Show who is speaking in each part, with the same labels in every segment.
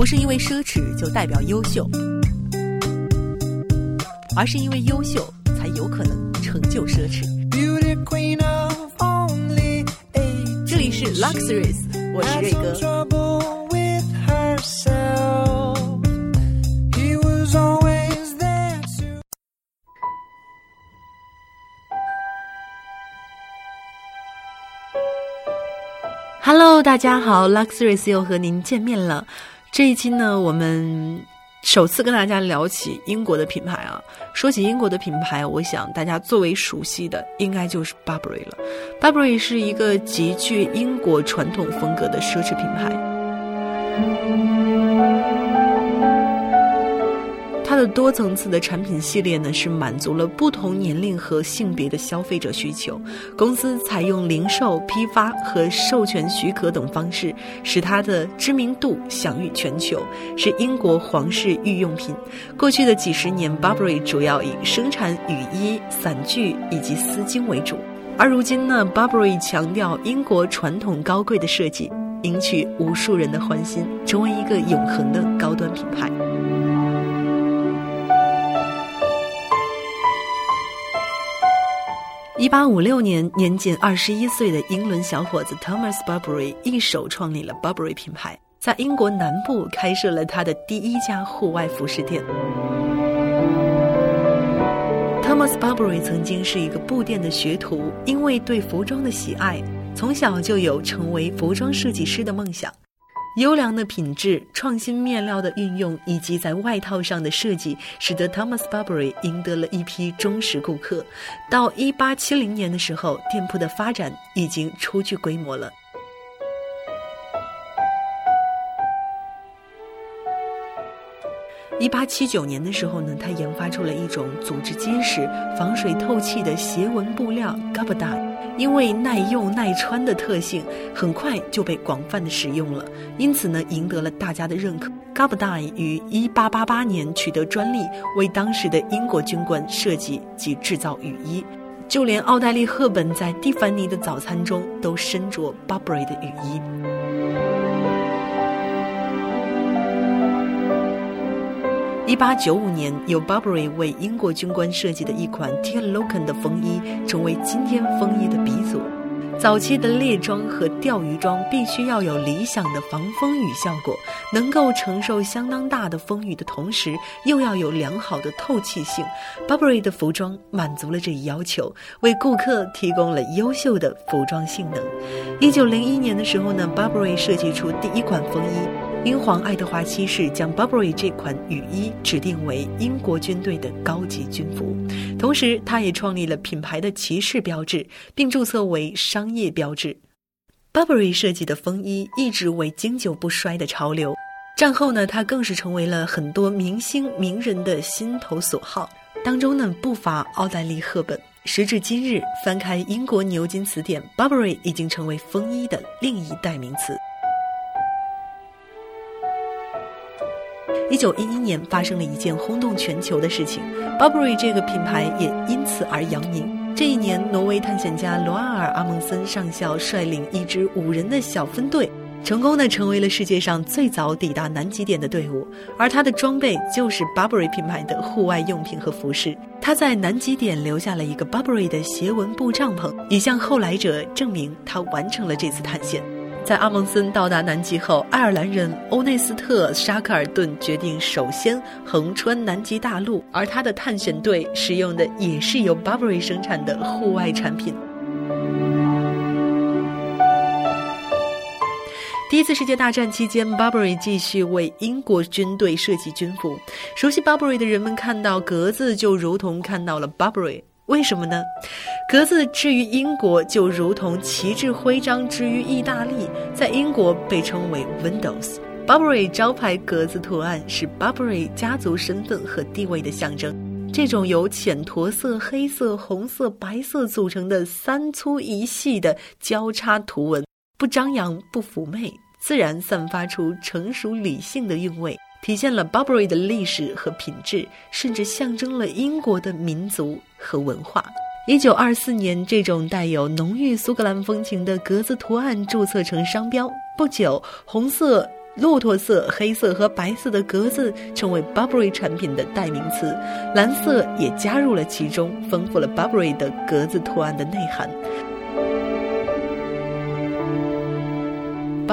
Speaker 1: 不是因为奢侈就代表优秀，而是因为优秀才有可能成就奢侈。这里是 Luxuries，我是瑞哥。Hello，大家好，Luxuries 又和您见面了。这一期呢，我们首次跟大家聊起英国的品牌啊。说起英国的品牌，我想大家最为熟悉的应该就是 Burberry 了。Burberry 是一个极具英国传统风格的奢侈品牌。的多层次的产品系列呢，是满足了不同年龄和性别的消费者需求。公司采用零售、批发和授权许可等方式，使它的知名度享誉全球，是英国皇室御用品。过去的几十年，Burberry 主要以生产雨衣、伞具以及丝巾为主，而如今呢，Burberry 强调英国传统高贵的设计，赢取无数人的欢心，成为一个永恒的高端品牌。一八五六年，年仅二十一岁的英伦小伙子 Thomas Burberry 一手创立了 Burberry 品牌，在英国南部开设了他的第一家户外服饰店。Thomas Burberry 曾经是一个布店的学徒，因为对服装的喜爱，从小就有成为服装设计师的梦想。优良的品质、创新面料的运用以及在外套上的设计，使得 Thomas Burberry 赢得了一批忠实顾客。到1870年的时候，店铺的发展已经初具规模了。1879年的时候呢，他研发出了一种组织结实、防水透气的斜纹布料 Gabardine。因为耐用耐穿的特性，很快就被广泛的使用了，因此呢，赢得了大家的认可。Gabardine 于1888年取得专利，为当时的英国军官设计及制造雨衣，就连奥黛丽·赫本在蒂凡尼的早餐中都身着 Burberry 的雨衣。一八九五年，由 Burberry 为英国军官设计的一款 t i a l o c a n 的风衣，成为今天风衣的鼻祖。早期的猎装和钓鱼装必须要有理想的防风雨效果，能够承受相当大的风雨的同时，又要有良好的透气性。Burberry 的服装满足了这一要求，为顾客提供了优秀的服装性能。一九零一年的时候呢，Burberry 设计出第一款风衣。英皇爱德华七世将 Burberry 这款雨衣指定为英国军队的高级军服，同时他也创立了品牌的骑士标志，并注册为商业标志。Burberry 设计的风衣一直为经久不衰的潮流。战后呢，它更是成为了很多明星名人的心头所好，当中呢不乏奥黛丽·赫本。时至今日，翻开英国牛津词典，Burberry 已经成为风衣的另一代名词。一九一一年发生了一件轰动全球的事情，Burberry 这个品牌也因此而扬名。这一年，挪威探险家罗阿尔·阿蒙森上校率领一支五人的小分队，成功的成为了世界上最早抵达南极点的队伍。而他的装备就是 Burberry 品牌的户外用品和服饰。他在南极点留下了一个 Burberry 的斜纹布帐篷，以向后来者证明他完成了这次探险。在阿蒙森到达南极后，爱尔兰人欧内斯特·沙克尔顿决定首先横穿南极大陆，而他的探险队使用的也是由 Burberry 生产的户外产品。第一次世界大战期间，Burberry 继续为英国军队设计军服。熟悉 Burberry 的人们看到格子，就如同看到了 Burberry。为什么呢？格子之于英国，就如同旗帜徽章之于意大利，在英国被称为 Windows。Burberry 招牌格子图案是 Burberry 家族身份和地位的象征。这种由浅驼色、黑色、红色、白色组成的三粗一细的交叉图文，不张扬不妩媚，自然散发出成熟理性的韵味。体现了 Burberry 的历史和品质，甚至象征了英国的民族和文化。一九二四年，这种带有浓郁苏格兰风情的格子图案注册成商标。不久，红色骆驼色、黑色和白色的格子成为 Burberry 产品的代名词，蓝色也加入了其中，丰富了 Burberry 的格子图案的内涵。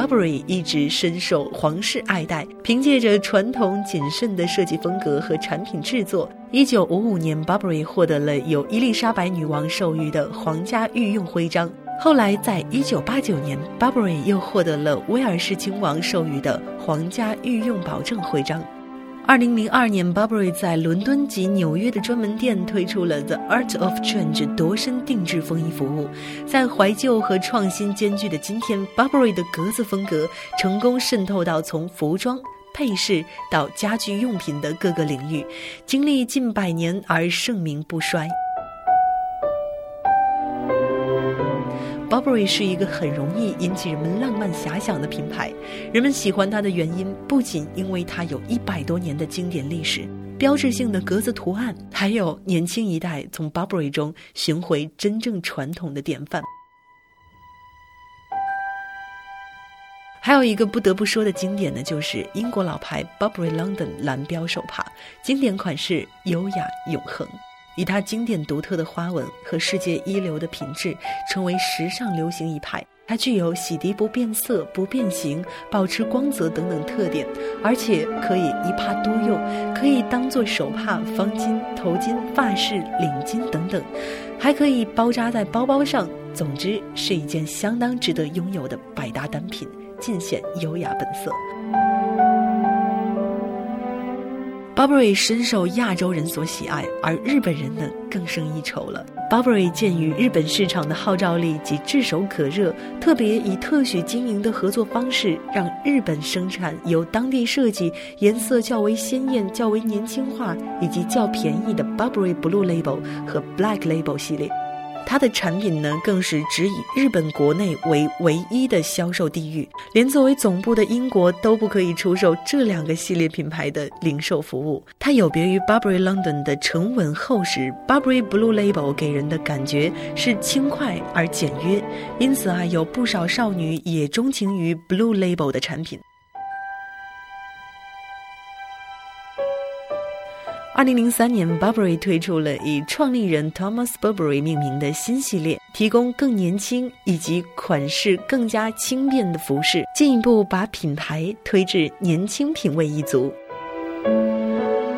Speaker 1: Burberry 一直深受皇室爱戴，凭借着传统谨慎的设计风格和产品制作。一九五五年，Burberry 获得了由伊丽莎白女王授予的皇家御用徽章。后来，在一九八九年，Burberry 又获得了威尔士亲王授予的皇家御用保证徽章。二零零二年，Burberry 在伦敦及纽约的专门店推出了 The Art of Change 夺身定制风衣服务。在怀旧和创新兼具的今天，Burberry 的格子风格成功渗透到从服装、配饰到家居用品的各个领域，经历近百年而盛名不衰。Burberry 是一个很容易引起人们浪漫遐想的品牌。人们喜欢它的原因，不仅因为它有一百多年的经典历史、标志性的格子图案，还有年轻一代从 Burberry 中寻回真正传统的典范。还有一个不得不说的经典呢，就是英国老牌 Burberry London 蓝标手帕，经典款式，优雅永恒。以它经典独特的花纹和世界一流的品质，成为时尚流行一派。它具有洗涤不变色、不变形、保持光泽等等特点，而且可以一帕多用，可以当做手帕、方巾、头巾、发饰、领巾等等，还可以包扎在包包上。总之，是一件相当值得拥有的百搭单品，尽显优雅本色。Burberry 深受亚洲人所喜爱，而日本人呢更胜一筹了。Burberry 鉴于日本市场的号召力及炙手可热，特别以特许经营的合作方式，让日本生产由当地设计、颜色较为鲜艳、较为年轻化以及较便宜的 Burberry Blue Label 和 Black Label 系列。它的产品呢，更是只以日本国内为唯一的销售地域，连作为总部的英国都不可以出售这两个系列品牌的零售服务。它有别于 Burberry London 的沉稳厚实，Burberry Blue Label 给人的感觉是轻快而简约，因此啊，有不少少女也钟情于 Blue Label 的产品。二零零三年，Burberry 推出了以创立人 Thomas Burberry 命名的新系列，提供更年轻以及款式更加轻便的服饰，进一步把品牌推至年轻品味一族。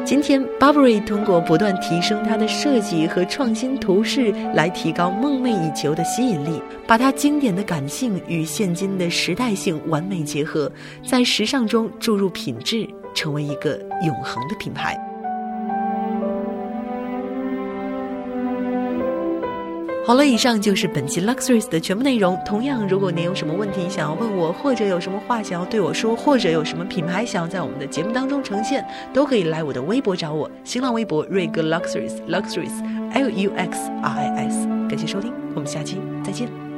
Speaker 1: 今天，Burberry 通过不断提升它的设计和创新图式，来提高梦寐以求的吸引力，把它经典的感性与现今的时代性完美结合，在时尚中注入品质，成为一个永恒的品牌。好了，以上就是本期 Luxuries 的全部内容。同样，如果您有什么问题想要问我，或者有什么话想要对我说，或者有什么品牌想要在我们的节目当中呈现，都可以来我的微博找我。新浪微博瑞哥 Luxuries Luxuries L U X R I S。感谢收听，我们下期再见。